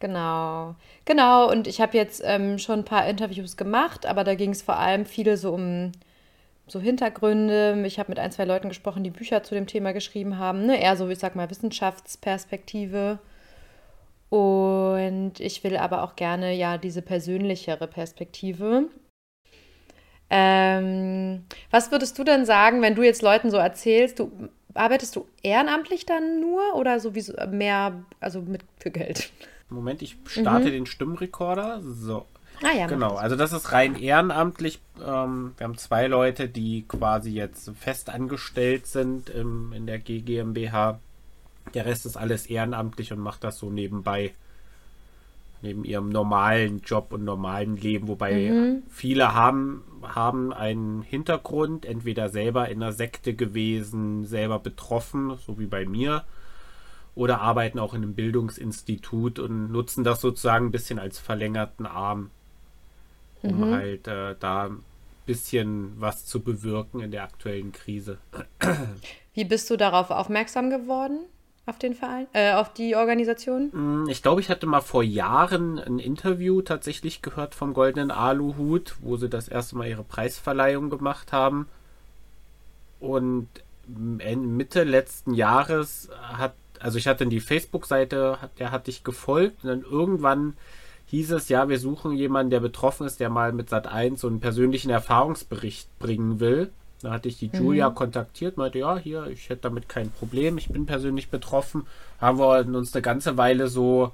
Genau, genau. Und ich habe jetzt ähm, schon ein paar Interviews gemacht, aber da ging es vor allem viele so um so Hintergründe. Ich habe mit ein, zwei Leuten gesprochen, die Bücher zu dem Thema geschrieben haben. Ne? Eher so, ich sag mal, Wissenschaftsperspektive. Und ich will aber auch gerne ja diese persönlichere Perspektive. Ähm, was würdest du denn sagen, wenn du jetzt Leuten so erzählst, du arbeitest du ehrenamtlich dann nur oder sowieso mehr, also mit für Geld? Moment, ich starte mhm. den Stimmrekorder. So. Ah ja. Genau, also das ist rein ehrenamtlich. Ähm, wir haben zwei Leute, die quasi jetzt fest angestellt sind im, in der GmbH. Der Rest ist alles ehrenamtlich und macht das so nebenbei. Neben ihrem normalen Job und normalen Leben, wobei mhm. viele haben, haben einen Hintergrund, entweder selber in einer Sekte gewesen, selber betroffen, so wie bei mir, oder arbeiten auch in einem Bildungsinstitut und nutzen das sozusagen ein bisschen als verlängerten Arm, um mhm. halt äh, da ein bisschen was zu bewirken in der aktuellen Krise. Wie bist du darauf aufmerksam geworden? Auf den Verein, äh, auf die Organisation? Mm, ich glaube, ich hatte mal vor Jahren ein Interview tatsächlich gehört vom Goldenen Aluhut, wo sie das erste Mal ihre Preisverleihung gemacht haben. Und Mitte letzten Jahres hat also ich hatte die Facebook-Seite, der hatte ich gefolgt und dann irgendwann hieß es, ja, wir suchen jemanden, der betroffen ist, der mal mit Sat 1 so einen persönlichen Erfahrungsbericht bringen will. Da hatte ich die mhm. Julia kontaktiert, meinte, ja, hier, ich hätte damit kein Problem, ich bin persönlich betroffen. Haben wir uns eine ganze Weile so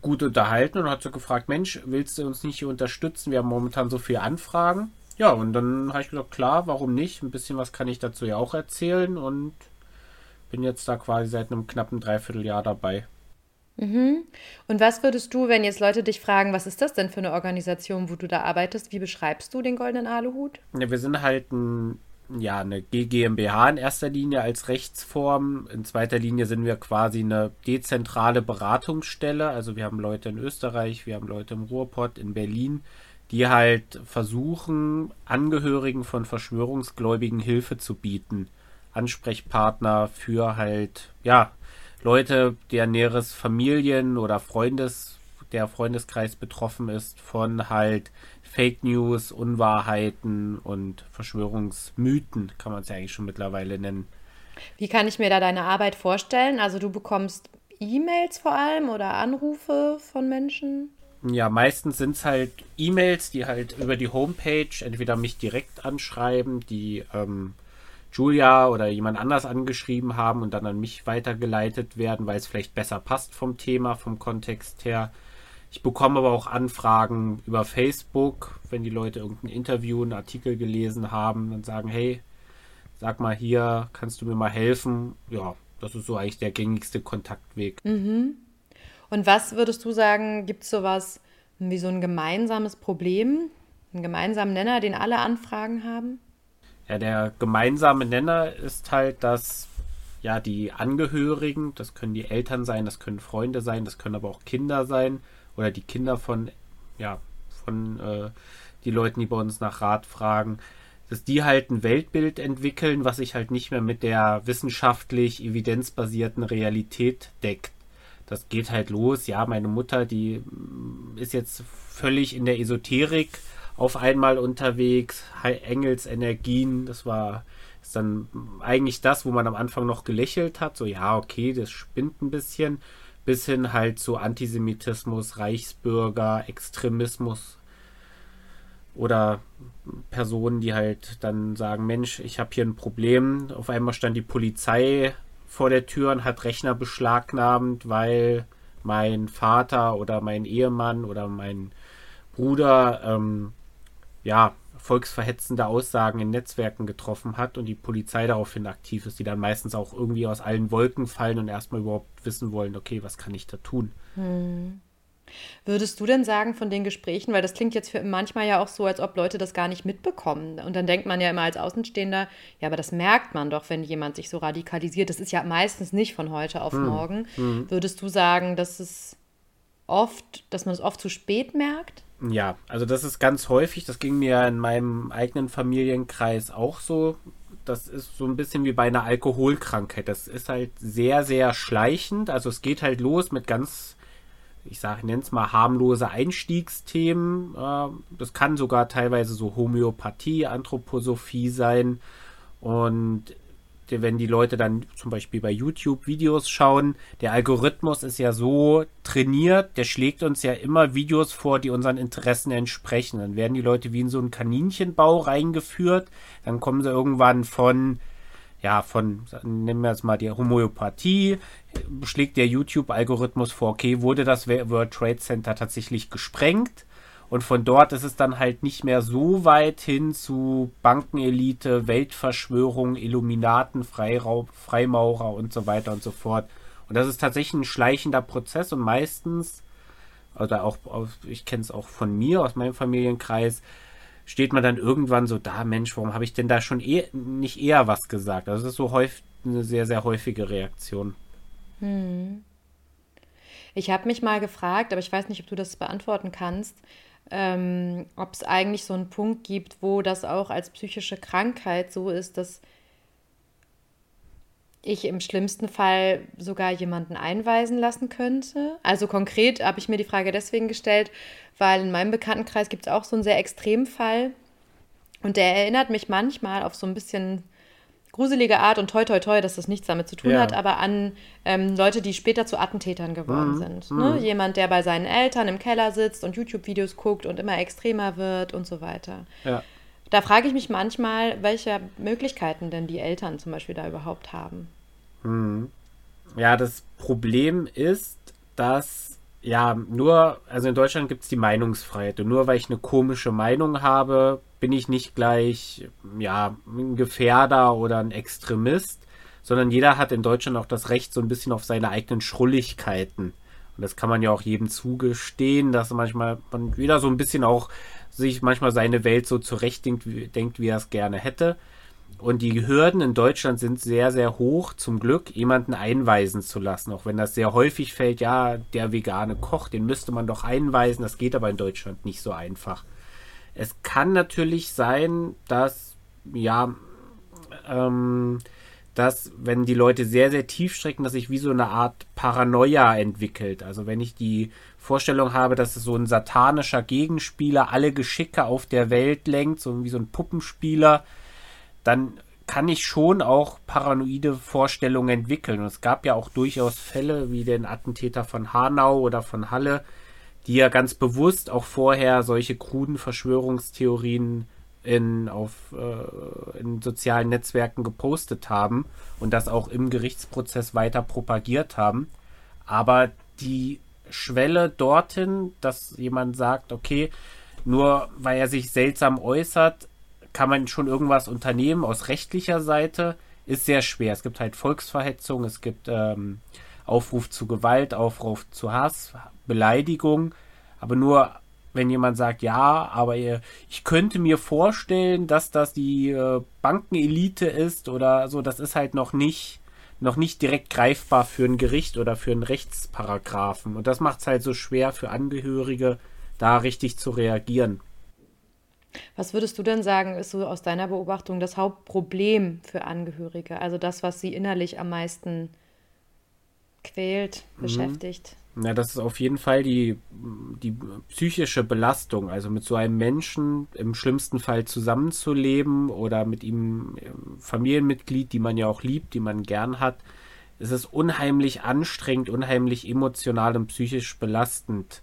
gut unterhalten und hat so gefragt, Mensch, willst du uns nicht hier unterstützen? Wir haben momentan so viele Anfragen. Ja, und dann habe ich gesagt, klar, warum nicht? Ein bisschen was kann ich dazu ja auch erzählen und bin jetzt da quasi seit einem knappen Dreivierteljahr dabei. Mhm. Und was würdest du, wenn jetzt Leute dich fragen, was ist das denn für eine Organisation, wo du da arbeitest, wie beschreibst du den Goldenen Aluhut? Ja, wir sind halt ein, ja, eine GmbH in erster Linie als Rechtsform. In zweiter Linie sind wir quasi eine dezentrale Beratungsstelle. Also wir haben Leute in Österreich, wir haben Leute im Ruhrpott, in Berlin, die halt versuchen, Angehörigen von Verschwörungsgläubigen Hilfe zu bieten. Ansprechpartner für halt, ja, Leute, deren näheres Familien- oder Freundes, der Freundeskreis betroffen ist von halt Fake News, Unwahrheiten und Verschwörungsmythen, kann man es ja eigentlich schon mittlerweile nennen. Wie kann ich mir da deine Arbeit vorstellen? Also du bekommst E-Mails vor allem oder Anrufe von Menschen? Ja, meistens sind es halt E-Mails, die halt über die Homepage entweder mich direkt anschreiben, die ähm, Julia oder jemand anders angeschrieben haben und dann an mich weitergeleitet werden, weil es vielleicht besser passt vom Thema, vom Kontext her. Ich bekomme aber auch Anfragen über Facebook, wenn die Leute irgendein Interview, einen Artikel gelesen haben und sagen, hey, sag mal hier, kannst du mir mal helfen? Ja, das ist so eigentlich der gängigste Kontaktweg. Mhm. Und was würdest du sagen, gibt es sowas wie so ein gemeinsames Problem, einen gemeinsamen Nenner, den alle Anfragen haben? Ja, der gemeinsame Nenner ist halt, dass ja die Angehörigen, das können die Eltern sein, das können Freunde sein, das können aber auch Kinder sein oder die Kinder von ja von äh, die Leuten, die bei uns nach Rat fragen, dass die halt ein Weltbild entwickeln, was sich halt nicht mehr mit der wissenschaftlich evidenzbasierten Realität deckt. Das geht halt los. Ja, meine Mutter, die mm, ist jetzt völlig in der Esoterik auf einmal unterwegs, Engels Energien, das war ist dann eigentlich das, wo man am Anfang noch gelächelt hat, so ja, okay, das spinnt ein bisschen, bis hin halt zu Antisemitismus, Reichsbürger, Extremismus oder Personen, die halt dann sagen, Mensch, ich habe hier ein Problem. Auf einmal stand die Polizei vor der Tür und hat Rechner beschlagnahmt, weil mein Vater oder mein Ehemann oder mein Bruder ähm, ja, volksverhetzende Aussagen in Netzwerken getroffen hat und die Polizei daraufhin aktiv ist, die dann meistens auch irgendwie aus allen Wolken fallen und erstmal überhaupt wissen wollen, okay, was kann ich da tun? Hm. Würdest du denn sagen von den Gesprächen, weil das klingt jetzt für manchmal ja auch so, als ob Leute das gar nicht mitbekommen. Und dann denkt man ja immer als Außenstehender, ja, aber das merkt man doch, wenn jemand sich so radikalisiert. Das ist ja meistens nicht von heute auf hm. morgen. Hm. Würdest du sagen, dass es oft, dass man es oft zu spät merkt? Ja, also das ist ganz häufig, das ging mir in meinem eigenen Familienkreis auch so. Das ist so ein bisschen wie bei einer Alkoholkrankheit. Das ist halt sehr, sehr schleichend. Also es geht halt los mit ganz ich sage, nenne es mal harmlose Einstiegsthemen. Äh, das kann sogar teilweise so Homöopathie, Anthroposophie sein. Und wenn die Leute dann zum Beispiel bei YouTube Videos schauen, der Algorithmus ist ja so trainiert, der schlägt uns ja immer Videos vor, die unseren Interessen entsprechen. Dann werden die Leute wie in so einen Kaninchenbau reingeführt. Dann kommen sie irgendwann von ja, von, nehmen wir jetzt mal die Homöopathie, schlägt der YouTube-Algorithmus vor, okay, wurde das World Trade Center tatsächlich gesprengt? Und von dort ist es dann halt nicht mehr so weit hin zu Bankenelite, Weltverschwörung, Illuminaten, Freiraub, Freimaurer und so weiter und so fort. Und das ist tatsächlich ein schleichender Prozess und meistens, oder auch, ich kenne es auch von mir aus meinem Familienkreis, steht man dann irgendwann so da, Mensch, warum habe ich denn da schon eh, nicht eher was gesagt? Also das ist so häufig eine sehr, sehr häufige Reaktion. Hm. Ich habe mich mal gefragt, aber ich weiß nicht, ob du das beantworten kannst, ähm, ob es eigentlich so einen Punkt gibt, wo das auch als psychische Krankheit so ist, dass ich im schlimmsten Fall sogar jemanden einweisen lassen könnte. Also konkret habe ich mir die Frage deswegen gestellt, weil in meinem Bekanntenkreis gibt es auch so einen sehr extremen Fall. Und der erinnert mich manchmal auf so ein bisschen gruselige Art und toi toi toi, dass das nichts damit zu tun ja. hat, aber an ähm, Leute, die später zu Attentätern geworden mhm. sind. Ne? Mhm. Jemand, der bei seinen Eltern im Keller sitzt und YouTube-Videos guckt und immer extremer wird und so weiter. Ja. Da frage ich mich manchmal, welche Möglichkeiten denn die Eltern zum Beispiel da überhaupt haben. Mhm. Ja, das Problem ist, dass ja nur, also in Deutschland gibt es die Meinungsfreiheit und nur weil ich eine komische Meinung habe, bin ich nicht gleich ja ein Gefährder oder ein Extremist, sondern jeder hat in Deutschland auch das Recht so ein bisschen auf seine eigenen Schrulligkeiten. Und das kann man ja auch jedem zugestehen, dass manchmal man wieder so ein bisschen auch sich manchmal seine Welt so zurechtdenkt, denkt, wie er es gerne hätte. Und die Hürden in Deutschland sind sehr, sehr hoch, zum Glück, jemanden einweisen zu lassen. Auch wenn das sehr häufig fällt, ja, der vegane Koch, den müsste man doch einweisen. Das geht aber in Deutschland nicht so einfach. Es kann natürlich sein, dass, ja, ähm, dass, wenn die Leute sehr, sehr tief strecken, dass sich wie so eine Art Paranoia entwickelt. Also wenn ich die Vorstellung habe, dass es so ein satanischer Gegenspieler alle Geschicke auf der Welt lenkt, so wie so ein Puppenspieler, dann kann ich schon auch paranoide Vorstellungen entwickeln. Und es gab ja auch durchaus Fälle wie den Attentäter von Hanau oder von Halle, die ja ganz bewusst auch vorher solche kruden Verschwörungstheorien in, auf, äh, in sozialen Netzwerken gepostet haben und das auch im Gerichtsprozess weiter propagiert haben. Aber die Schwelle dorthin, dass jemand sagt, okay, nur weil er sich seltsam äußert, kann man schon irgendwas unternehmen aus rechtlicher Seite, ist sehr schwer. Es gibt halt Volksverhetzung, es gibt ähm, Aufruf zu Gewalt, Aufruf zu Hass, Beleidigung, aber nur wenn jemand sagt, ja, aber ich könnte mir vorstellen, dass das die äh, Bankenelite ist oder so, das ist halt noch nicht noch nicht direkt greifbar für ein Gericht oder für einen Rechtsparagraphen. Und das macht es halt so schwer für Angehörige, da richtig zu reagieren. Was würdest du denn sagen, ist so aus deiner Beobachtung das Hauptproblem für Angehörige? Also das, was sie innerlich am meisten quält, mhm. beschäftigt? Na, das ist auf jeden Fall die, die psychische Belastung. Also mit so einem Menschen im schlimmsten Fall zusammenzuleben oder mit ihm ähm, Familienmitglied, die man ja auch liebt, die man gern hat, ist es unheimlich anstrengend, unheimlich emotional und psychisch belastend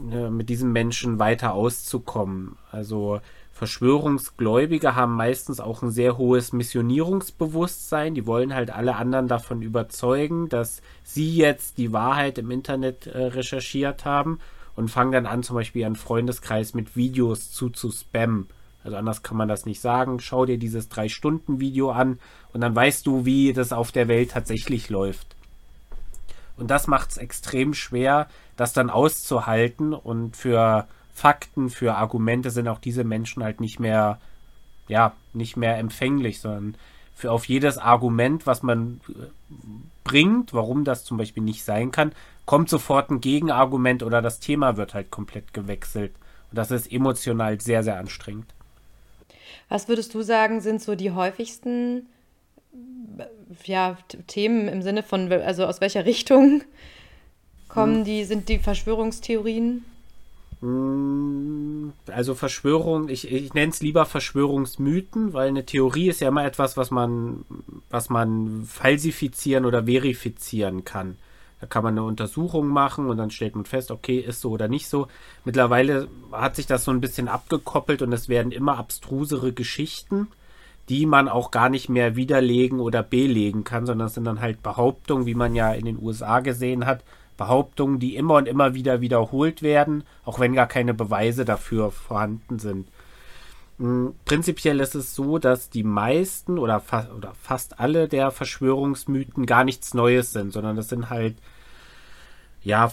Ne, mit diesem Menschen weiter auszukommen. Also Verschwörungsgläubige haben meistens auch ein sehr hohes Missionierungsbewusstsein. Die wollen halt alle anderen davon überzeugen, dass sie jetzt die Wahrheit im Internet äh, recherchiert haben und fangen dann an, zum Beispiel ihren Freundeskreis mit Videos zu zu spammen. Also anders kann man das nicht sagen. Schau dir dieses drei Stunden Video an und dann weißt du, wie das auf der Welt tatsächlich läuft. Und das macht es extrem schwer, das dann auszuhalten. Und für Fakten, für Argumente sind auch diese Menschen halt nicht mehr, ja, nicht mehr empfänglich, sondern für auf jedes Argument, was man äh, bringt, warum das zum Beispiel nicht sein kann, kommt sofort ein Gegenargument oder das Thema wird halt komplett gewechselt. Und das ist emotional sehr, sehr anstrengend. Was würdest du sagen, sind so die häufigsten ja, Themen im Sinne von, also aus welcher Richtung kommen hm. die, sind die Verschwörungstheorien? Hm, also Verschwörung, ich, ich nenne es lieber Verschwörungsmythen, weil eine Theorie ist ja immer etwas, was man, was man falsifizieren oder verifizieren kann. Da kann man eine Untersuchung machen und dann stellt man fest, okay, ist so oder nicht so. Mittlerweile hat sich das so ein bisschen abgekoppelt und es werden immer abstrusere Geschichten, die man auch gar nicht mehr widerlegen oder belegen kann, sondern es sind dann halt Behauptungen, wie man ja in den USA gesehen hat, Behauptungen, die immer und immer wieder wiederholt werden, auch wenn gar keine Beweise dafür vorhanden sind. Hm, prinzipiell ist es so, dass die meisten oder, fa oder fast alle der Verschwörungsmythen gar nichts Neues sind, sondern das sind halt ja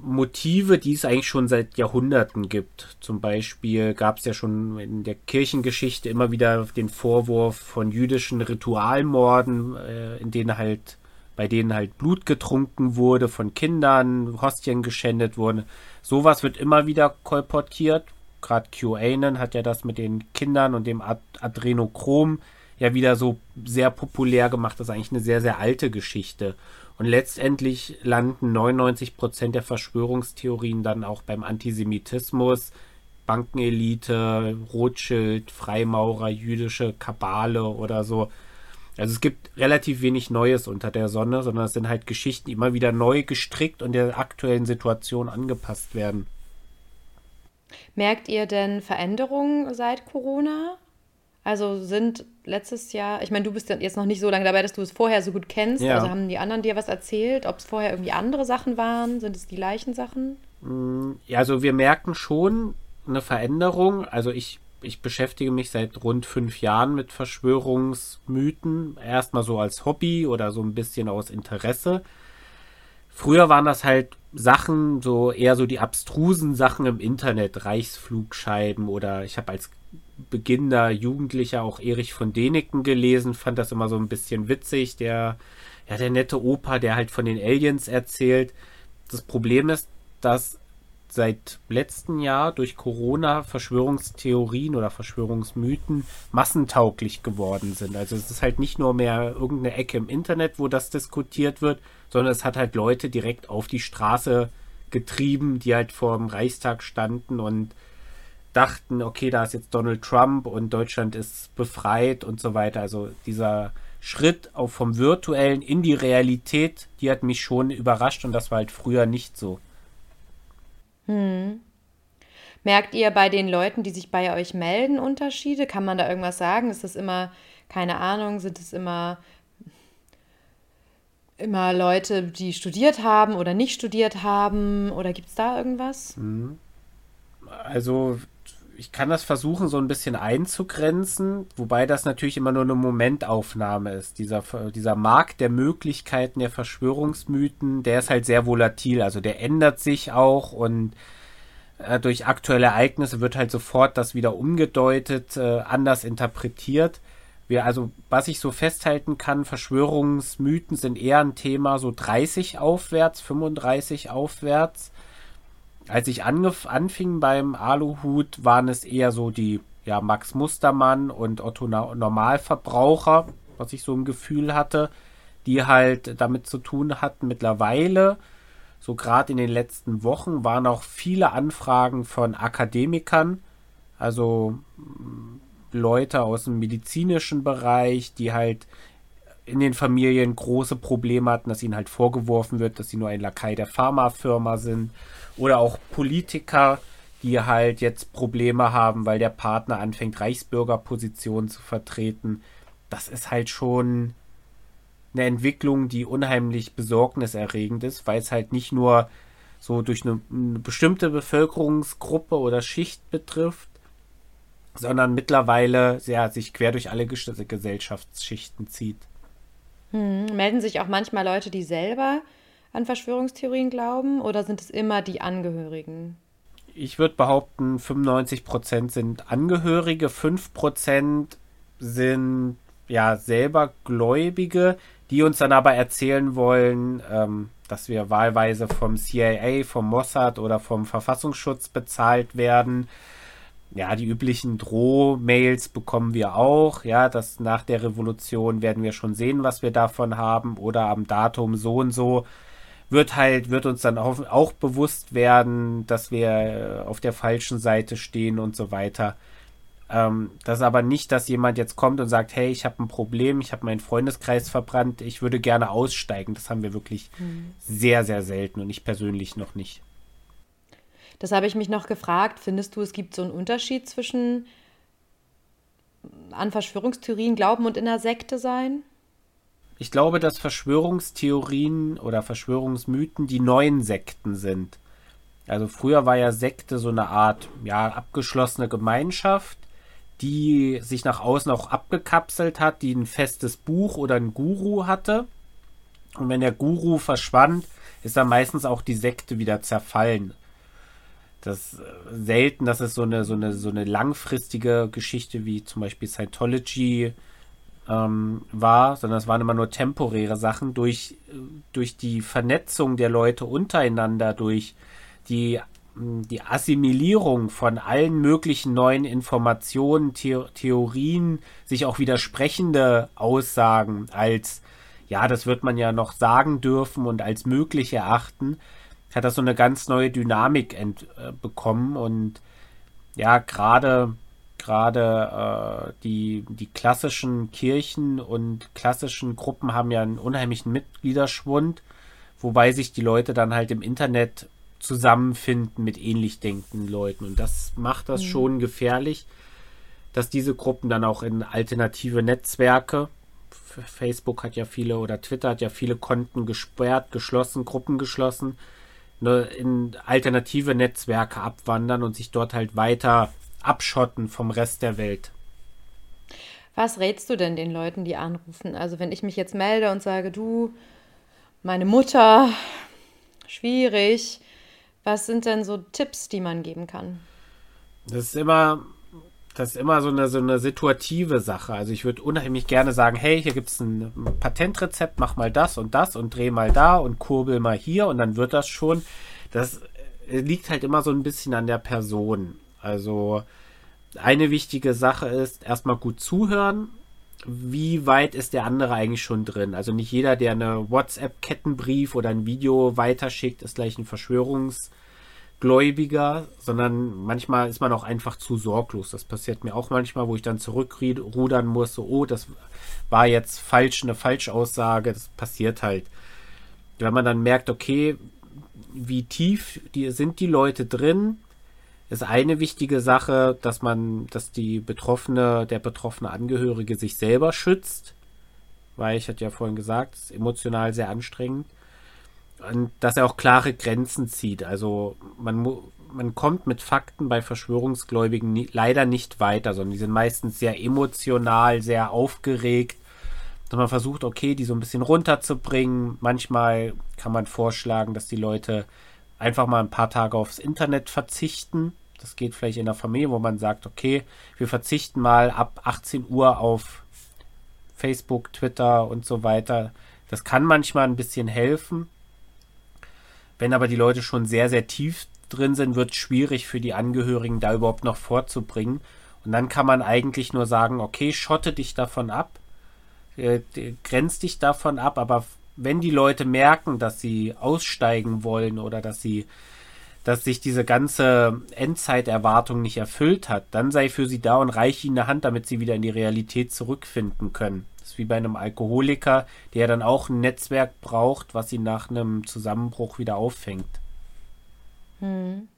Motive, die es eigentlich schon seit Jahrhunderten gibt. Zum Beispiel gab es ja schon in der Kirchengeschichte immer wieder den Vorwurf von jüdischen Ritualmorden, äh, in denen halt bei denen halt Blut getrunken wurde von Kindern, Hostien geschändet wurden. Sowas wird immer wieder kolportiert. Gerade QAnon hat ja das mit den Kindern und dem Ad Adrenochrom ja wieder so sehr populär gemacht. Das ist eigentlich eine sehr, sehr alte Geschichte. Und letztendlich landen 99 Prozent der Verschwörungstheorien dann auch beim Antisemitismus, Bankenelite, Rothschild, Freimaurer, jüdische Kabale oder so. Also es gibt relativ wenig Neues unter der Sonne, sondern es sind halt Geschichten, die immer wieder neu gestrickt und der aktuellen Situation angepasst werden. Merkt ihr denn Veränderungen seit Corona? Also sind letztes Jahr, ich meine, du bist jetzt noch nicht so lange dabei, dass du es vorher so gut kennst. Ja. Also haben die anderen dir was erzählt, ob es vorher irgendwie andere Sachen waren? Sind es die gleichen Sachen? Mm, ja, also wir merken schon eine Veränderung. Also ich ich beschäftige mich seit rund fünf Jahren mit Verschwörungsmythen. Erstmal so als Hobby oder so ein bisschen aus Interesse. Früher waren das halt Sachen, so eher so die abstrusen Sachen im Internet, Reichsflugscheiben oder ich habe als beginnender Jugendlicher auch Erich von Däniken gelesen, fand das immer so ein bisschen witzig, der, ja, der nette Opa, der halt von den Aliens erzählt. Das Problem ist, dass seit letztem Jahr durch Corona Verschwörungstheorien oder Verschwörungsmythen massentauglich geworden sind. Also es ist halt nicht nur mehr irgendeine Ecke im Internet, wo das diskutiert wird, sondern es hat halt Leute direkt auf die Straße getrieben, die halt vor dem Reichstag standen und dachten, okay, da ist jetzt Donald Trump und Deutschland ist befreit und so weiter. Also dieser Schritt auch vom virtuellen in die Realität, die hat mich schon überrascht und das war halt früher nicht so. Hm. Merkt ihr bei den Leuten, die sich bei euch melden, Unterschiede? Kann man da irgendwas sagen? Ist das immer, keine Ahnung, sind es immer, immer Leute, die studiert haben oder nicht studiert haben? Oder gibt es da irgendwas? Hm. Also ich kann das versuchen, so ein bisschen einzugrenzen, wobei das natürlich immer nur eine Momentaufnahme ist. Dieser, dieser Markt der Möglichkeiten der Verschwörungsmythen, der ist halt sehr volatil. Also der ändert sich auch und äh, durch aktuelle Ereignisse wird halt sofort das wieder umgedeutet, äh, anders interpretiert. Wir, also, was ich so festhalten kann, Verschwörungsmythen sind eher ein Thema so 30 aufwärts, 35 aufwärts als ich anfing beim Aluhut, waren es eher so die ja, Max Mustermann und Otto Normalverbraucher, was ich so ein Gefühl hatte, die halt damit zu tun hatten. Mittlerweile, so gerade in den letzten Wochen, waren auch viele Anfragen von Akademikern, also mm, Leute aus dem medizinischen Bereich, die halt in den Familien große Probleme hatten, dass ihnen halt vorgeworfen wird, dass sie nur ein Lakai der Pharmafirma sind oder auch Politiker, die halt jetzt Probleme haben, weil der Partner anfängt, Reichsbürgerpositionen zu vertreten. Das ist halt schon eine Entwicklung, die unheimlich besorgniserregend ist, weil es halt nicht nur so durch eine, eine bestimmte Bevölkerungsgruppe oder Schicht betrifft, sondern mittlerweile ja, sich quer durch alle Gesellschaftsschichten zieht. Hm, melden sich auch manchmal Leute, die selber an Verschwörungstheorien glauben oder sind es immer die Angehörigen? Ich würde behaupten, 95% sind Angehörige, 5% sind ja selber Gläubige, die uns dann aber erzählen wollen, ähm, dass wir wahlweise vom CIA, vom Mossad oder vom Verfassungsschutz bezahlt werden. Ja, die üblichen Drohmails bekommen wir auch. Ja, dass nach der Revolution werden wir schon sehen, was wir davon haben. Oder am Datum so und so wird halt, wird uns dann auch, auch bewusst werden, dass wir auf der falschen Seite stehen und so weiter. Ähm, das ist aber nicht, dass jemand jetzt kommt und sagt, hey, ich habe ein Problem, ich habe meinen Freundeskreis verbrannt, ich würde gerne aussteigen. Das haben wir wirklich mhm. sehr, sehr selten und ich persönlich noch nicht. Das habe ich mich noch gefragt. Findest du, es gibt so einen Unterschied zwischen an Verschwörungstheorien glauben und in einer Sekte sein? Ich glaube, dass Verschwörungstheorien oder Verschwörungsmythen die neuen Sekten sind. Also früher war ja Sekte so eine Art ja abgeschlossene Gemeinschaft, die sich nach außen auch abgekapselt hat, die ein festes Buch oder ein Guru hatte. Und wenn der Guru verschwand, ist dann meistens auch die Sekte wieder zerfallen. Das äh, selten, dass es so eine, so eine, so eine langfristige Geschichte wie zum Beispiel Scientology ähm, war, sondern es waren immer nur temporäre Sachen durch, durch die Vernetzung der Leute untereinander, durch die, die Assimilierung von allen möglichen neuen Informationen, The Theorien, sich auch widersprechende Aussagen als, ja, das wird man ja noch sagen dürfen und als möglich erachten, hat das so eine ganz neue Dynamik ent, äh, bekommen und ja, gerade gerade äh, die, die klassischen Kirchen und klassischen Gruppen haben ja einen unheimlichen Mitgliederschwund, wobei sich die Leute dann halt im Internet zusammenfinden mit ähnlich denkenden Leuten. Und das macht das mhm. schon gefährlich, dass diese Gruppen dann auch in alternative Netzwerke, Facebook hat ja viele oder Twitter hat ja viele Konten gesperrt, geschlossen, Gruppen geschlossen, ne, in alternative Netzwerke abwandern und sich dort halt weiter abschotten vom Rest der Welt. Was rätst du denn den Leuten, die anrufen? Also wenn ich mich jetzt melde und sage, du, meine Mutter, schwierig, was sind denn so Tipps, die man geben kann? Das ist immer, das ist immer so eine, so eine situative Sache. Also ich würde unheimlich gerne sagen, hey, hier gibt es ein Patentrezept, mach mal das und das und dreh mal da und kurbel mal hier und dann wird das schon. Das liegt halt immer so ein bisschen an der Person. Also eine wichtige Sache ist erstmal gut zuhören. Wie weit ist der andere eigentlich schon drin? Also nicht jeder, der eine WhatsApp-Kettenbrief oder ein Video weiterschickt, ist gleich ein Verschwörungsgläubiger, sondern manchmal ist man auch einfach zu sorglos. Das passiert mir auch manchmal, wo ich dann zurückrudern muss, so, oh, das war jetzt falsch, eine Falschaussage, das passiert halt. Wenn man dann merkt, okay, wie tief die, sind die Leute drin, ist eine wichtige Sache, dass man, dass die betroffene, der betroffene Angehörige sich selber schützt, weil ich hatte ja vorhin gesagt, es ist emotional sehr anstrengend. Und dass er auch klare Grenzen zieht. Also man, man kommt mit Fakten bei Verschwörungsgläubigen nie, leider nicht weiter, sondern die sind meistens sehr emotional, sehr aufgeregt. Dass man versucht, okay, die so ein bisschen runterzubringen. Manchmal kann man vorschlagen, dass die Leute einfach mal ein paar Tage aufs Internet verzichten. Das geht vielleicht in der Familie, wo man sagt, okay, wir verzichten mal ab 18 Uhr auf Facebook, Twitter und so weiter. Das kann manchmal ein bisschen helfen. Wenn aber die Leute schon sehr, sehr tief drin sind, wird es schwierig für die Angehörigen, da überhaupt noch vorzubringen. Und dann kann man eigentlich nur sagen, okay, schotte dich davon ab, äh, grenz dich davon ab, aber wenn die Leute merken, dass sie aussteigen wollen oder dass sie, dass sich diese ganze Endzeiterwartung nicht erfüllt hat, dann sei für sie da und reiche ihnen eine Hand, damit sie wieder in die Realität zurückfinden können. Das ist wie bei einem Alkoholiker, der dann auch ein Netzwerk braucht, was ihn nach einem Zusammenbruch wieder auffängt. Hm.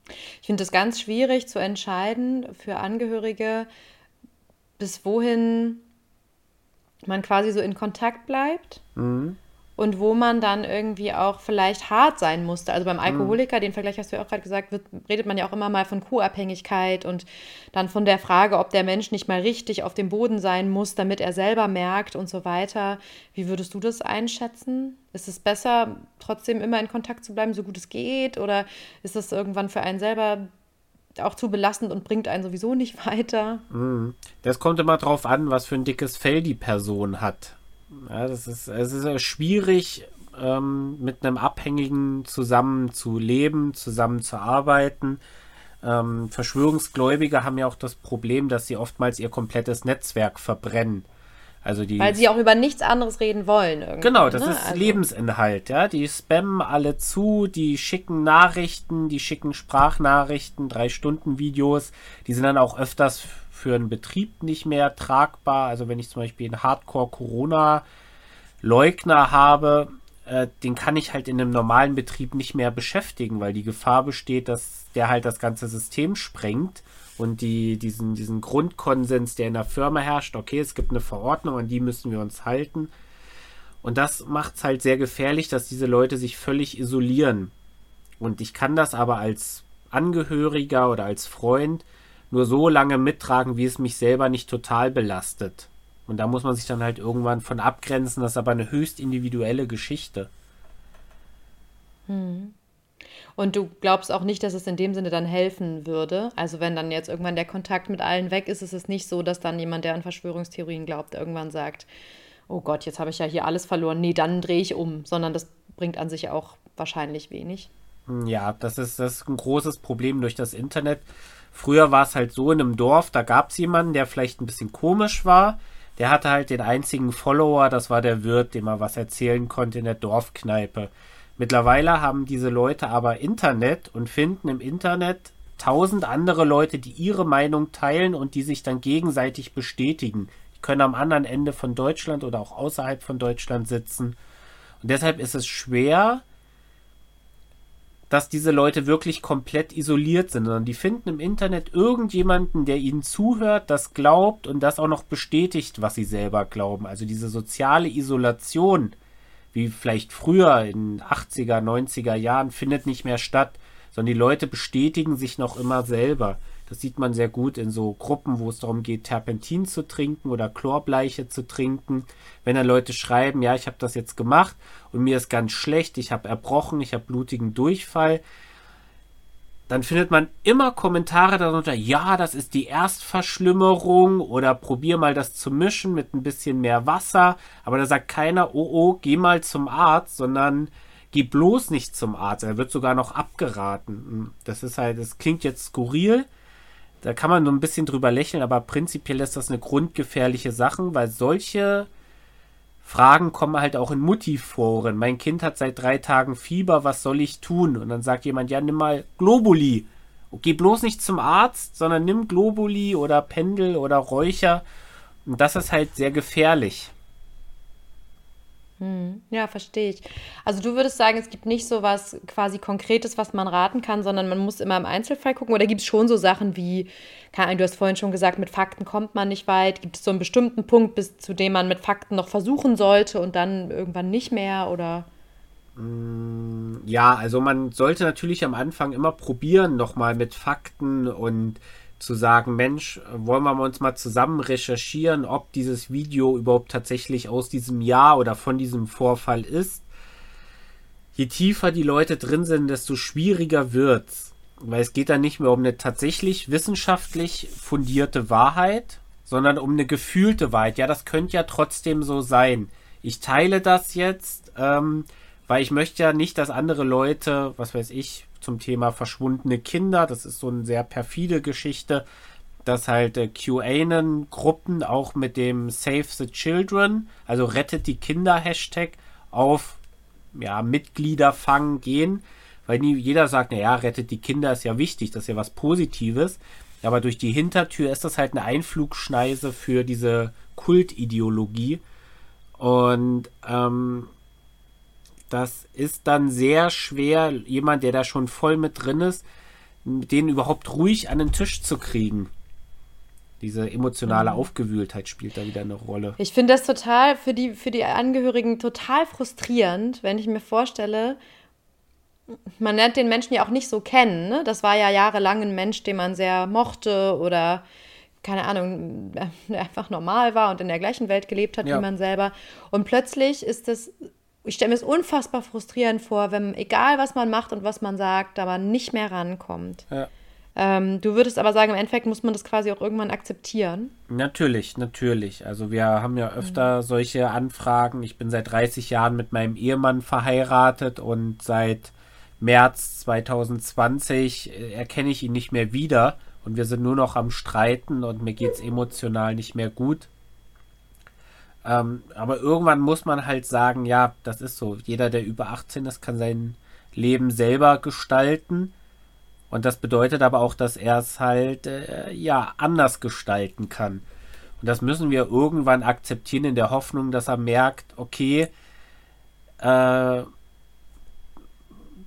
Ich finde es ganz schwierig zu entscheiden für Angehörige, bis wohin man quasi so in Kontakt bleibt. Mhm und wo man dann irgendwie auch vielleicht hart sein musste. Also beim mhm. Alkoholiker, mhm. den Vergleich hast du ja auch gerade gesagt, wird, redet man ja auch immer mal von Co-Abhängigkeit und dann von der Frage, ob der Mensch nicht mal richtig auf dem Boden sein muss, damit er selber merkt und so weiter. Wie würdest du das einschätzen? Ist es besser, trotzdem immer in Kontakt zu bleiben, so gut es geht? Oder ist das irgendwann für einen selber auch zu belastend und bringt einen sowieso nicht weiter? Mhm. Das kommt immer drauf an, was für ein dickes Fell die Person hat. Ja, das ist, es ist schwierig, ähm, mit einem Abhängigen zusammen zu leben, zusammen zu arbeiten. Ähm, Verschwörungsgläubige haben ja auch das Problem, dass sie oftmals ihr komplettes Netzwerk verbrennen. Also die, Weil sie auch über nichts anderes reden wollen. Genau, das ne? ist also. Lebensinhalt, ja. Die spammen alle zu, die schicken Nachrichten, die schicken Sprachnachrichten, drei Stunden Videos. Die sind dann auch öfters für einen Betrieb nicht mehr tragbar. Also wenn ich zum Beispiel einen Hardcore-Corona-Leugner habe, äh, den kann ich halt in einem normalen Betrieb nicht mehr beschäftigen, weil die Gefahr besteht, dass der halt das ganze System sprengt und die, diesen, diesen Grundkonsens, der in der Firma herrscht, okay, es gibt eine Verordnung, an die müssen wir uns halten. Und das macht es halt sehr gefährlich, dass diese Leute sich völlig isolieren. Und ich kann das aber als Angehöriger oder als Freund nur so lange mittragen, wie es mich selber nicht total belastet. Und da muss man sich dann halt irgendwann von abgrenzen. Das ist aber eine höchst individuelle Geschichte. Hm. Und du glaubst auch nicht, dass es in dem Sinne dann helfen würde. Also wenn dann jetzt irgendwann der Kontakt mit allen weg ist, ist es nicht so, dass dann jemand, der an Verschwörungstheorien glaubt, irgendwann sagt, oh Gott, jetzt habe ich ja hier alles verloren. Nee, dann drehe ich um. Sondern das bringt an sich auch wahrscheinlich wenig. Ja, das ist, das ist ein großes Problem durch das Internet. Früher war es halt so in einem Dorf, da gab es jemanden, der vielleicht ein bisschen komisch war. Der hatte halt den einzigen Follower, das war der Wirt, dem er was erzählen konnte in der Dorfkneipe. Mittlerweile haben diese Leute aber Internet und finden im Internet tausend andere Leute, die ihre Meinung teilen und die sich dann gegenseitig bestätigen. Die können am anderen Ende von Deutschland oder auch außerhalb von Deutschland sitzen. Und deshalb ist es schwer, dass diese Leute wirklich komplett isoliert sind, sondern die finden im Internet irgendjemanden, der ihnen zuhört, das glaubt und das auch noch bestätigt, was sie selber glauben. Also diese soziale Isolation wie vielleicht früher in 80er, 90er Jahren, findet nicht mehr statt, sondern die Leute bestätigen sich noch immer selber. Das sieht man sehr gut in so Gruppen, wo es darum geht, Terpentin zu trinken oder Chlorbleiche zu trinken. Wenn dann Leute schreiben, ja, ich habe das jetzt gemacht und mir ist ganz schlecht, ich habe erbrochen, ich habe blutigen Durchfall, dann findet man immer Kommentare darunter, ja, das ist die Erstverschlimmerung oder probier mal das zu mischen mit ein bisschen mehr Wasser. Aber da sagt keiner, oh oh, geh mal zum Arzt, sondern geh bloß nicht zum Arzt. Er wird sogar noch abgeraten. Das ist halt, das klingt jetzt skurril. Da kann man nur ein bisschen drüber lächeln, aber prinzipiell ist das eine grundgefährliche Sache, weil solche Fragen kommen halt auch in Mutti-Foren. Mein Kind hat seit drei Tagen Fieber, was soll ich tun? Und dann sagt jemand, ja, nimm mal Globuli. Geh bloß nicht zum Arzt, sondern nimm Globuli oder Pendel oder Räucher. Und das ist halt sehr gefährlich. Hm, ja, verstehe ich. Also du würdest sagen, es gibt nicht so was quasi Konkretes, was man raten kann, sondern man muss immer im Einzelfall gucken. Oder gibt es schon so Sachen wie, du hast vorhin schon gesagt, mit Fakten kommt man nicht weit. Gibt es so einen bestimmten Punkt, bis zu dem man mit Fakten noch versuchen sollte und dann irgendwann nicht mehr? Oder? Mm, ja, also man sollte natürlich am Anfang immer probieren, nochmal mit Fakten und zu sagen, Mensch, wollen wir uns mal zusammen recherchieren, ob dieses Video überhaupt tatsächlich aus diesem Jahr oder von diesem Vorfall ist. Je tiefer die Leute drin sind, desto schwieriger wird's. Weil es geht dann nicht mehr um eine tatsächlich wissenschaftlich fundierte Wahrheit, sondern um eine gefühlte Wahrheit. Ja, das könnte ja trotzdem so sein. Ich teile das jetzt, ähm, weil ich möchte ja nicht, dass andere Leute, was weiß ich, zum Thema verschwundene Kinder. Das ist so eine sehr perfide Geschichte, dass halt äh, QAnon-Gruppen auch mit dem Save the Children, also rettet die Kinder-Hashtag auf ja, Mitgliederfang gehen, weil nie, jeder sagt, naja, rettet die Kinder ist ja wichtig, das ist ja was Positives. Aber durch die Hintertür ist das halt eine Einflugschneise für diese Kultideologie. Und ähm, das ist dann sehr schwer, jemand, der da schon voll mit drin ist, den überhaupt ruhig an den Tisch zu kriegen. Diese emotionale mhm. Aufgewühltheit spielt da wieder eine Rolle. Ich finde das total für die, für die Angehörigen total frustrierend, wenn ich mir vorstelle, man lernt den Menschen ja auch nicht so kennen. Ne? Das war ja jahrelang ein Mensch, den man sehr mochte oder keine Ahnung, einfach normal war und in der gleichen Welt gelebt hat ja. wie man selber. Und plötzlich ist das ich stelle mir es unfassbar frustrierend vor, wenn, egal was man macht und was man sagt, da man nicht mehr rankommt. Ja. Ähm, du würdest aber sagen, im Endeffekt muss man das quasi auch irgendwann akzeptieren. Natürlich, natürlich. Also wir haben ja öfter mhm. solche Anfragen. Ich bin seit 30 Jahren mit meinem Ehemann verheiratet und seit März 2020 äh, erkenne ich ihn nicht mehr wieder und wir sind nur noch am Streiten und mir geht es emotional nicht mehr gut. Ähm, aber irgendwann muss man halt sagen, ja, das ist so. Jeder, der über 18 ist, kann sein Leben selber gestalten. Und das bedeutet aber auch, dass er es halt äh, ja anders gestalten kann. Und das müssen wir irgendwann akzeptieren in der Hoffnung, dass er merkt, okay, äh,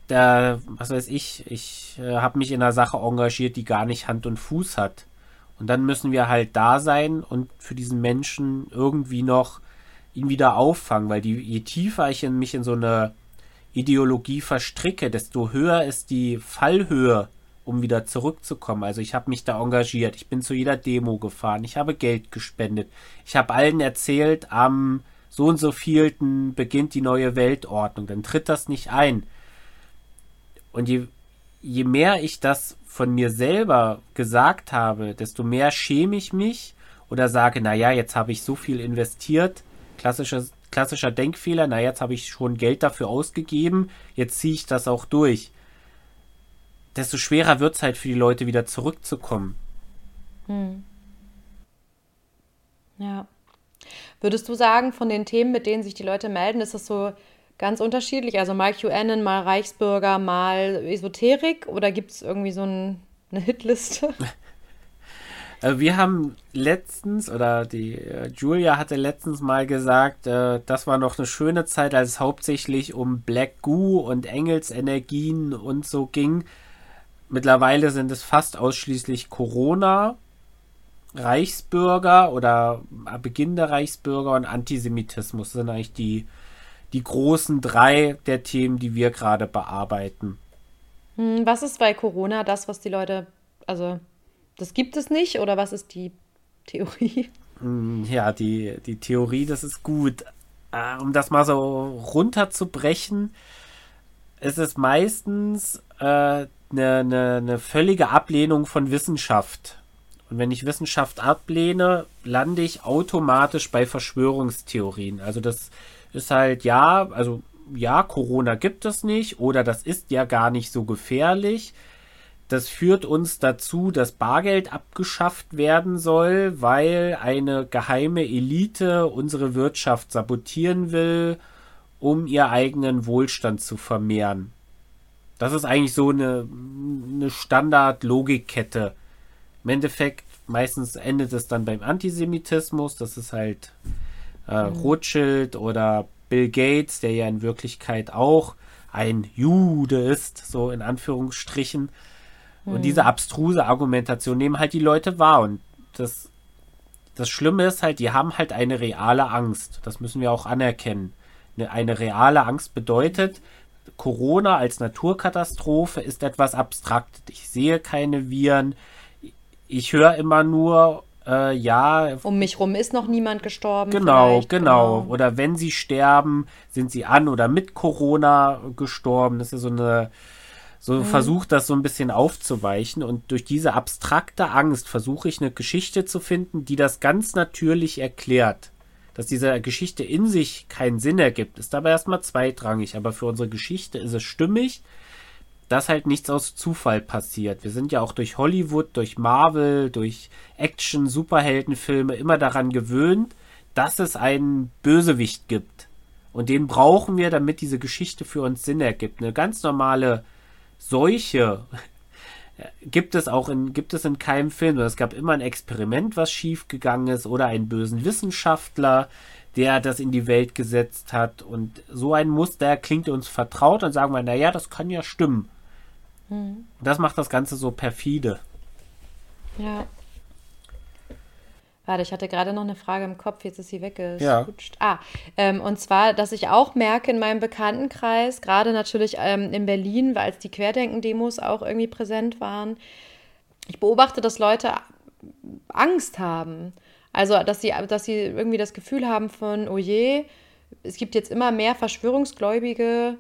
der, was weiß ich, ich äh, habe mich in einer Sache engagiert, die gar nicht Hand und Fuß hat. Und dann müssen wir halt da sein und für diesen Menschen irgendwie noch ihn wieder auffangen, weil die, je tiefer ich in mich in so eine Ideologie verstricke, desto höher ist die Fallhöhe, um wieder zurückzukommen. Also ich habe mich da engagiert, ich bin zu jeder Demo gefahren, ich habe Geld gespendet, ich habe allen erzählt, am so und so vielten beginnt die neue Weltordnung, dann tritt das nicht ein. Und je, je mehr ich das von mir selber gesagt habe, desto mehr schäme ich mich oder sage, naja, jetzt habe ich so viel investiert, klassischer, klassischer Denkfehler, na jetzt habe ich schon Geld dafür ausgegeben, jetzt ziehe ich das auch durch. Desto schwerer wird es halt für die Leute wieder zurückzukommen. Hm. Ja. Würdest du sagen, von den Themen, mit denen sich die Leute melden, ist das so ganz unterschiedlich? Also mal QAnon, mal Reichsbürger, mal Esoterik oder gibt es irgendwie so ein, eine Hitliste? Äh, wir haben letztens, oder die äh, Julia hatte letztens mal gesagt, äh, das war noch eine schöne Zeit, als es hauptsächlich um Black Goo und Engelsenergien und so ging. Mittlerweile sind es fast ausschließlich Corona, Reichsbürger oder Beginn der Reichsbürger und Antisemitismus sind eigentlich die die großen drei der Themen, die wir gerade bearbeiten. Hm, was ist bei Corona das, was die Leute, also das gibt es nicht oder was ist die Theorie? Hm, ja, die, die Theorie, das ist gut. Äh, um das mal so runterzubrechen, ist es meistens eine äh, ne, ne, ne völlige Ablehnung von Wissenschaft. Und wenn ich Wissenschaft ablehne, lande ich automatisch bei Verschwörungstheorien. Also das ist halt, ja, also ja, Corona gibt es nicht oder das ist ja gar nicht so gefährlich. Das führt uns dazu, dass Bargeld abgeschafft werden soll, weil eine geheime Elite unsere Wirtschaft sabotieren will, um ihr eigenen Wohlstand zu vermehren. Das ist eigentlich so eine, eine Standard-Logikkette. Im Endeffekt, meistens endet es dann beim Antisemitismus. Das ist halt äh, mhm. Rothschild oder Bill Gates, der ja in Wirklichkeit auch ein Jude ist, so in Anführungsstrichen. Mhm. Und diese abstruse Argumentation nehmen halt die Leute wahr. Und das, das Schlimme ist halt, die haben halt eine reale Angst. Das müssen wir auch anerkennen. Eine, eine reale Angst bedeutet, Corona als Naturkatastrophe ist etwas abstrakt. Ich sehe keine Viren. Ich höre immer nur, äh, ja. Um mich rum ist noch niemand gestorben. Genau, genau, genau. Oder wenn sie sterben, sind sie an oder mit Corona gestorben. Das ist so eine, so mhm. versucht das so ein bisschen aufzuweichen. Und durch diese abstrakte Angst versuche ich eine Geschichte zu finden, die das ganz natürlich erklärt. Dass diese Geschichte in sich keinen Sinn ergibt, ist dabei erstmal zweitrangig. Aber für unsere Geschichte ist es stimmig dass halt nichts aus Zufall passiert. Wir sind ja auch durch Hollywood, durch Marvel, durch Action, Superheldenfilme immer daran gewöhnt, dass es einen Bösewicht gibt. Und den brauchen wir, damit diese Geschichte für uns Sinn ergibt. Eine ganz normale Seuche gibt es auch in, gibt es in keinem Film. Es gab immer ein Experiment, was schiefgegangen ist, oder einen bösen Wissenschaftler, der das in die Welt gesetzt hat. Und so ein Muster klingt uns vertraut und sagen wir, naja, das kann ja stimmen. Mhm. Das macht das Ganze so perfide. Ja. Warte, ich hatte gerade noch eine Frage im Kopf, jetzt ist sie weggerutscht. Ja. Ah, ähm, und zwar, dass ich auch merke in meinem Bekanntenkreis, gerade natürlich ähm, in Berlin, weil die Querdenken-Demos auch irgendwie präsent waren, ich beobachte, dass Leute Angst haben. Also, dass sie, dass sie irgendwie das Gefühl haben von, oh je, es gibt jetzt immer mehr Verschwörungsgläubige,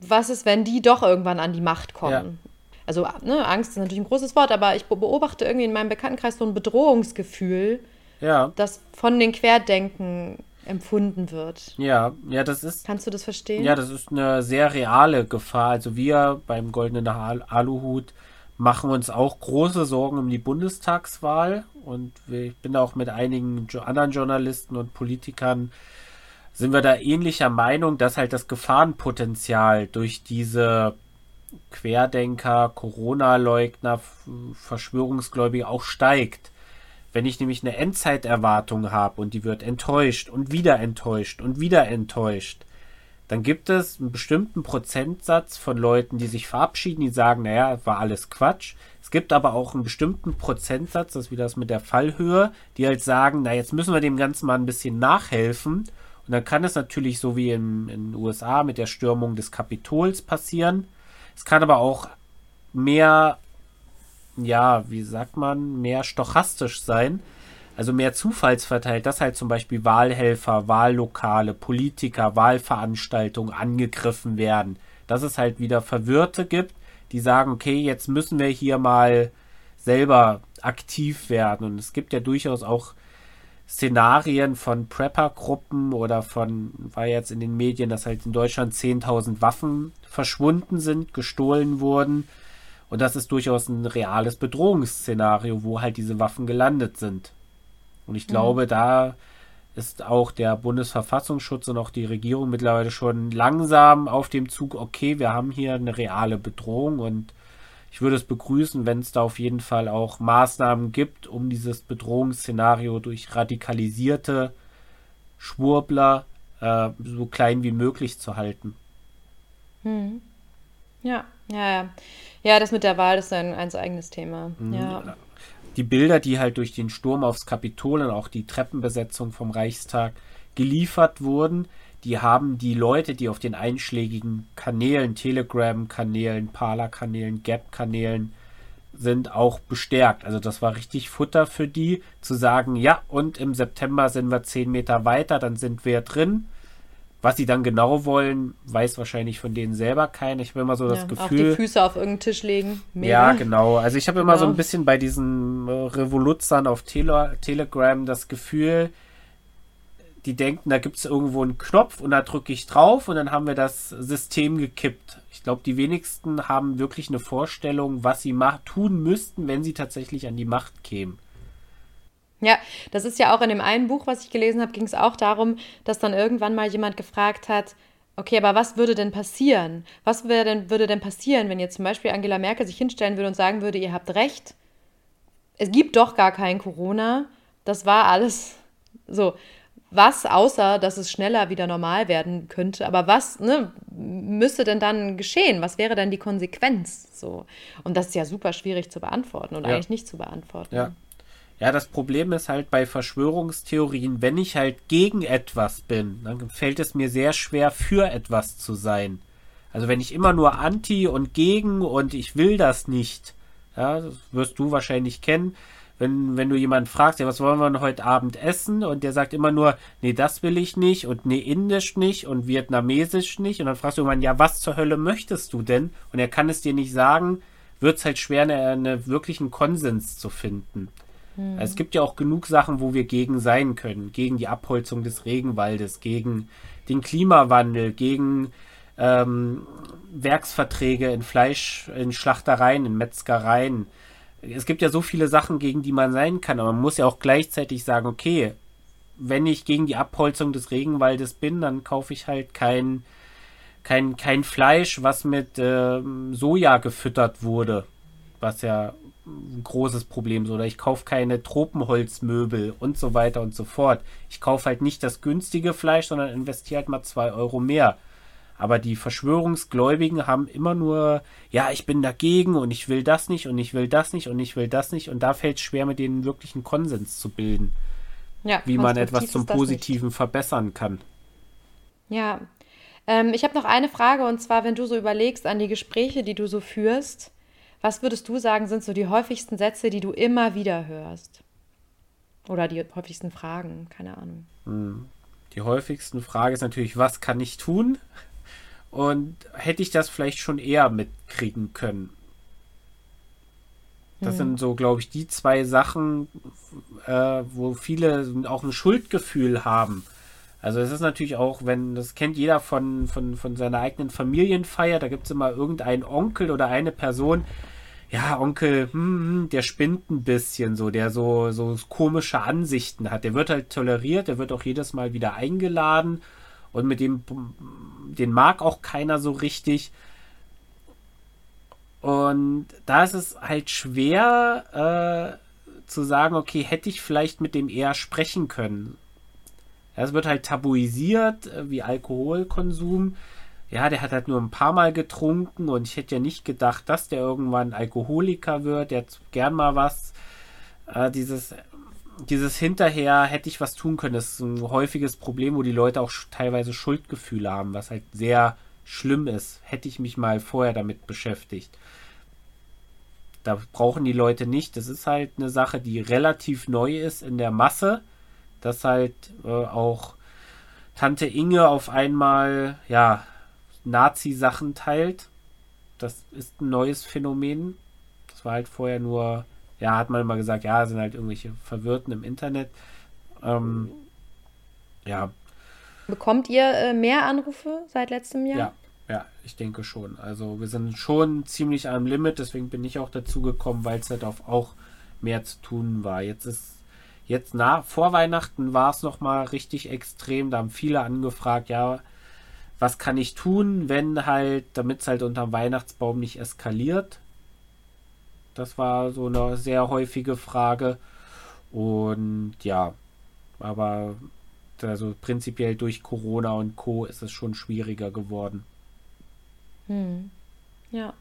was ist, wenn die doch irgendwann an die Macht kommen? Ja. Also ne, Angst ist natürlich ein großes Wort, aber ich beobachte irgendwie in meinem Bekanntenkreis so ein Bedrohungsgefühl, ja. das von den Querdenken empfunden wird. Ja, ja, das ist. Kannst du das verstehen? Ja, das ist eine sehr reale Gefahr. Also wir beim Goldenen Aluhut machen uns auch große Sorgen um die Bundestagswahl und ich bin auch mit einigen anderen Journalisten und Politikern sind wir da ähnlicher Meinung, dass halt das Gefahrenpotenzial durch diese Querdenker, Corona-Leugner, Verschwörungsgläubige auch steigt. Wenn ich nämlich eine Endzeiterwartung habe und die wird enttäuscht und wieder enttäuscht und wieder enttäuscht, dann gibt es einen bestimmten Prozentsatz von Leuten, die sich verabschieden, die sagen, naja, war alles Quatsch. Es gibt aber auch einen bestimmten Prozentsatz, das ist wie das mit der Fallhöhe, die halt sagen, na, jetzt müssen wir dem Ganzen mal ein bisschen nachhelfen. Und dann kann es natürlich so wie in, den USA mit der Stürmung des Kapitols passieren. Es kann aber auch mehr, ja, wie sagt man, mehr stochastisch sein also mehr zufallsverteilt, dass halt zum Beispiel Wahlhelfer, Wahllokale, Politiker, Wahlveranstaltungen angegriffen werden. Dass es halt wieder Verwirrte gibt, die sagen, okay, jetzt müssen wir hier mal selber aktiv werden. Und es gibt ja durchaus auch Szenarien von Prepper-Gruppen oder von, war jetzt in den Medien, dass halt in Deutschland 10.000 Waffen verschwunden sind, gestohlen wurden. Und das ist durchaus ein reales Bedrohungsszenario, wo halt diese Waffen gelandet sind. Und ich glaube, mhm. da ist auch der Bundesverfassungsschutz und auch die Regierung mittlerweile schon langsam auf dem Zug, okay, wir haben hier eine reale Bedrohung und ich würde es begrüßen, wenn es da auf jeden Fall auch Maßnahmen gibt, um dieses Bedrohungsszenario durch radikalisierte Schwurbler äh, so klein wie möglich zu halten. Hm. Ja, ja, ja. Ja, das mit der Wahl ist ein, ein eigenes Thema. Mhm. Ja die Bilder, die halt durch den Sturm aufs Kapitol und auch die Treppenbesetzung vom Reichstag geliefert wurden, die haben die Leute, die auf den einschlägigen Kanälen, Telegram-Kanälen, Parler-Kanälen, Gap-Kanälen sind, auch bestärkt. Also das war richtig Futter für die, zu sagen, ja, und im September sind wir zehn Meter weiter, dann sind wir drin. Was sie dann genau wollen, weiß wahrscheinlich von denen selber keiner. Ich habe immer so das ja, Gefühl. Auch die Füße auf irgendeinen Tisch legen. Mega. Ja, genau. Also ich habe genau. immer so ein bisschen bei diesen äh, Revoluzern auf Tele Telegram das Gefühl, die denken, da gibt es irgendwo einen Knopf und da drücke ich drauf und dann haben wir das System gekippt. Ich glaube, die wenigsten haben wirklich eine Vorstellung, was sie tun müssten, wenn sie tatsächlich an die Macht kämen. Ja, das ist ja auch in dem einen Buch, was ich gelesen habe, ging es auch darum, dass dann irgendwann mal jemand gefragt hat, okay, aber was würde denn passieren? Was denn, würde denn passieren, wenn jetzt zum Beispiel Angela Merkel sich hinstellen würde und sagen würde, ihr habt recht, es gibt doch gar kein Corona, das war alles so. Was, außer dass es schneller wieder normal werden könnte, aber was ne, müsste denn dann geschehen? Was wäre denn die Konsequenz? So. Und das ist ja super schwierig zu beantworten und ja. eigentlich nicht zu beantworten. Ja. Ja, das Problem ist halt bei Verschwörungstheorien, wenn ich halt gegen etwas bin, dann fällt es mir sehr schwer, für etwas zu sein. Also wenn ich immer nur anti und gegen und ich will das nicht, ja, das wirst du wahrscheinlich kennen, wenn, wenn du jemanden fragst, ja, was wollen wir denn heute Abend essen? Und der sagt immer nur, nee, das will ich nicht und nee, indisch nicht und vietnamesisch nicht. Und dann fragst du irgendwann, ja, was zur Hölle möchtest du denn? Und er kann es dir nicht sagen, wird es halt schwer, einen eine wirklichen Konsens zu finden. Hm. Es gibt ja auch genug Sachen, wo wir gegen sein können. Gegen die Abholzung des Regenwaldes, gegen den Klimawandel, gegen ähm, Werksverträge in Fleisch, in Schlachtereien, in Metzgereien. Es gibt ja so viele Sachen, gegen die man sein kann, aber man muss ja auch gleichzeitig sagen, okay, wenn ich gegen die Abholzung des Regenwaldes bin, dann kaufe ich halt kein, kein, kein Fleisch, was mit äh, Soja gefüttert wurde, was ja ein großes Problem. So, oder ich kaufe keine Tropenholzmöbel und so weiter und so fort. Ich kaufe halt nicht das günstige Fleisch, sondern investiere halt mal zwei Euro mehr. Aber die Verschwörungsgläubigen haben immer nur, ja, ich bin dagegen und ich will das nicht und ich will das nicht und ich will das nicht. Und da fällt es schwer, mit denen wirklichen Konsens zu bilden. Ja, wie man etwas zum Positiven nicht. verbessern kann. Ja. Ähm, ich habe noch eine Frage und zwar, wenn du so überlegst an die Gespräche, die du so führst, was würdest du sagen, sind so die häufigsten Sätze, die du immer wieder hörst? Oder die häufigsten Fragen, keine Ahnung. Hm. Die häufigsten Frage ist natürlich, was kann ich tun? Und hätte ich das vielleicht schon eher mitkriegen können? Das sind so, glaube ich, die zwei Sachen, äh, wo viele auch ein Schuldgefühl haben. Also es ist natürlich auch, wenn, das kennt jeder von, von, von seiner eigenen Familienfeier, da gibt es immer irgendeinen Onkel oder eine Person, ja, Onkel, hm, hm, der spinnt ein bisschen so, der so, so komische Ansichten hat. Der wird halt toleriert, der wird auch jedes Mal wieder eingeladen und mit dem, den mag auch keiner so richtig. Und da ist es halt schwer äh, zu sagen, okay, hätte ich vielleicht mit dem eher sprechen können. Es wird halt tabuisiert, äh, wie Alkoholkonsum. Ja, der hat halt nur ein paar Mal getrunken und ich hätte ja nicht gedacht, dass der irgendwann Alkoholiker wird. Der hat gern mal was. Äh, dieses, dieses hinterher hätte ich was tun können. Das ist ein häufiges Problem, wo die Leute auch teilweise Schuldgefühle haben, was halt sehr schlimm ist. Hätte ich mich mal vorher damit beschäftigt. Da brauchen die Leute nicht. Das ist halt eine Sache, die relativ neu ist in der Masse dass halt äh, auch Tante Inge auf einmal, ja, Nazi-Sachen teilt. Das ist ein neues Phänomen. Das war halt vorher nur, ja, hat man immer gesagt, ja, sind halt irgendwelche Verwirrten im Internet. Ähm, ja. Bekommt ihr äh, mehr Anrufe seit letztem Jahr? Ja, ja, ich denke schon. Also wir sind schon ziemlich am Limit, deswegen bin ich auch dazu gekommen, weil es halt auch mehr zu tun war. Jetzt ist Jetzt nach, vor Weihnachten war es nochmal richtig extrem. Da haben viele angefragt, ja, was kann ich tun, wenn halt, damit es halt unterm Weihnachtsbaum nicht eskaliert? Das war so eine sehr häufige Frage. Und ja, aber also prinzipiell durch Corona und Co. ist es schon schwieriger geworden. Hm. Ja.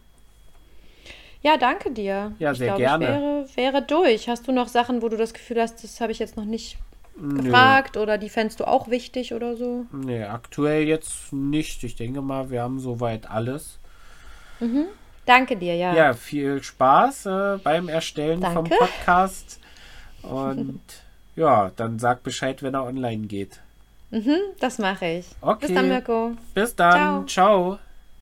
Ja, danke dir. Ja, sehr ich glaub, gerne. Ich wäre, wäre durch. Hast du noch Sachen, wo du das Gefühl hast, das habe ich jetzt noch nicht Nö. gefragt oder die fändest du auch wichtig oder so? Nee, aktuell jetzt nicht. Ich denke mal, wir haben soweit alles. Mhm. Danke dir, ja. Ja, viel Spaß äh, beim Erstellen Danke. vom Podcast. Und ja, dann sag Bescheid, wenn er online geht. Mhm, das mache ich. Okay. Bis dann, Mirko. Bis dann. Ciao. Ciao.